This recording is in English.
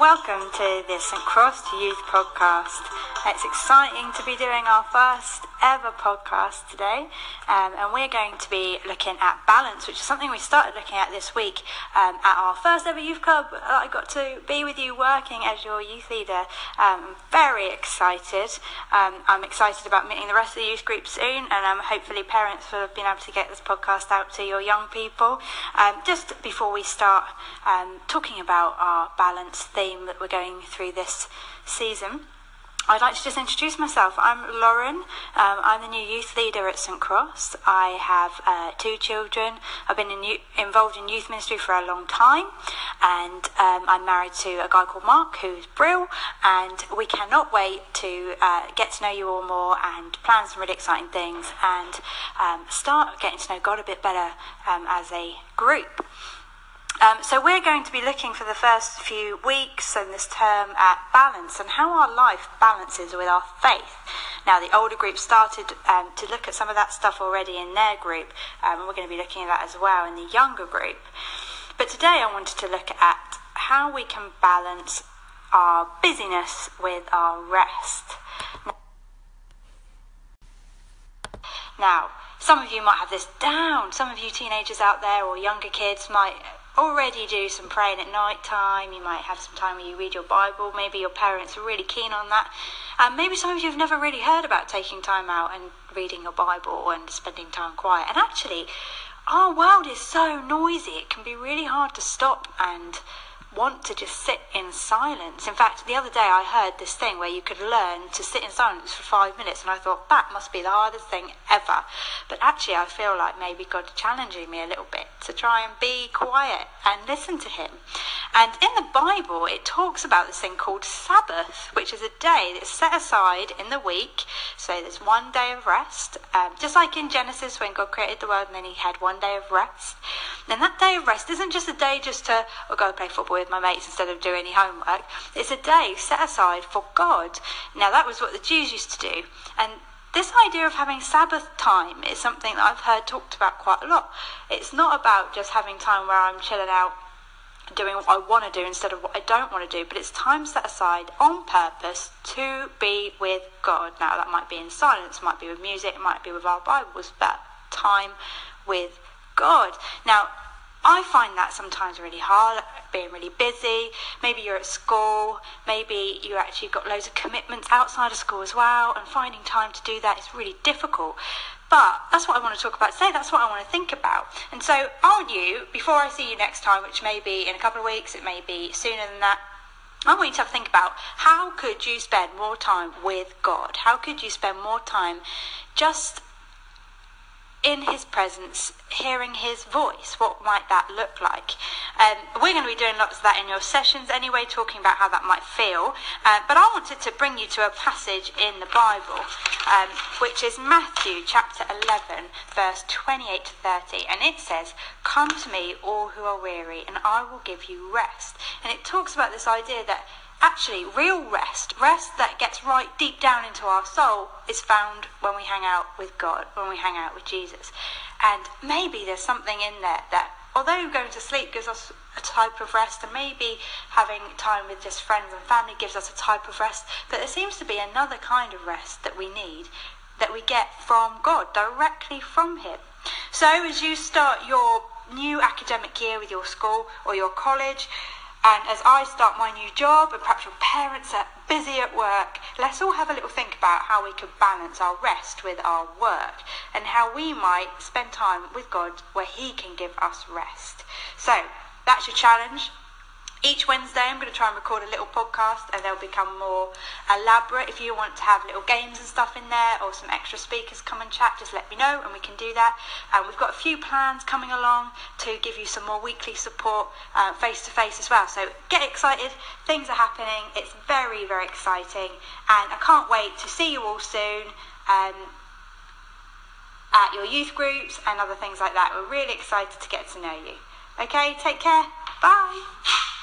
welcome to the St Cross Youth Podcast. It's exciting to be doing our first ever podcast today, um, and we're going to be looking at balance, which is something we started looking at this week um, at our first ever youth club. I got to be with you working as your youth leader. Um, I'm very excited. Um, I'm excited about meeting the rest of the youth group soon, and um, hopefully parents will have been able to get this podcast out to your young people. Um, just before we start talking about our balance theme that we're going through this season. I'd like to just introduce myself. I'm Lauren. Um, I'm the new youth leader at St Cross. I have uh, two children. I've been in, involved in youth ministry for a long time, and um, I'm married to a guy called Mark, who's Brill, and we cannot wait to uh, get to know you all more and plan some really exciting things and um, start getting to know God a bit better um, as a group. Um, so we're going to be looking for the first few weeks and this term at balance and how our life balances with our faith. Now, the older group started um, to look at some of that stuff already in their group, um, and we're going to be looking at that as well in the younger group. But today I wanted to look at how we can balance our busyness with our rest. Now, some of you might have this down. Some of you teenagers out there or younger kids might already do some praying at night time. You might have some time where you read your Bible. Maybe your parents are really keen on that. And maybe some of you have never really heard about taking time out and reading your Bible and spending time quiet. And actually, our world is so noisy, it can be really hard to stop and want to just sit in silence. In fact, the other day I heard this thing where you could learn to sit in silence for five minutes, and I thought that must be the hardest thing ever. But actually, I feel like maybe God's challenging me a little bit to try and be quiet and listen to Him. And in the Bible, it talks about this thing called Sabbath, which is a day that's set aside in the week. So there's one day of rest, um, just like in Genesis when God created the world and then He had one day of rest. And that day of rest isn't just a day just to oh, go play football with my mates instead of doing any homework. It's a day set aside for God. Now, that was what the Jews used to do. And this idea of having Sabbath time is something that I've heard talked about quite a lot. It's not about just having time where I'm chilling out doing what I want to do instead of what I don't want to do, but it's time set aside on purpose to be with God. Now, that might be in silence, might be with music, it might be with our Bibles, but time with God. Now, I find that sometimes really hard, being really busy. Maybe you're at school, maybe you actually got loads of commitments outside of school as well, and finding time to do that is really difficult. But that's what I want to talk about today. That's what I want to think about. And so, aren't you, before I see you next time, which may be in a couple of weeks, it may be sooner than that, I want you to have a think about how could you spend more time with God? How could you spend more time just in his presence, hearing his voice. What might that look like? Um, we're going to be doing lots of that in your sessions anyway, talking about how that might feel. Uh, but I wanted to bring you to a passage in the Bible, um, which is Matthew chapter 11, verse 28 to 30. And it says, Come to me, all who are weary, and I will give you rest. And it talks about this idea that Actually, real rest, rest that gets right deep down into our soul, is found when we hang out with God, when we hang out with Jesus. And maybe there's something in there that, although going to sleep gives us a type of rest, and maybe having time with just friends and family gives us a type of rest, but there seems to be another kind of rest that we need, that we get from God, directly from Him. So as you start your new academic year with your school or your college, and as I start my new job, and perhaps your parents are busy at work, let's all have a little think about how we could balance our rest with our work and how we might spend time with God where He can give us rest. So, that's your challenge. Each Wednesday, I'm going to try and record a little podcast, and they'll become more elaborate. If you want to have little games and stuff in there, or some extra speakers come and chat, just let me know, and we can do that. And we've got a few plans coming along to give you some more weekly support face to face as well. So get excited, things are happening. It's very, very exciting, and I can't wait to see you all soon. Um, at your youth groups and other things like that. We're really excited to get to know you. Okay, take care. Bye.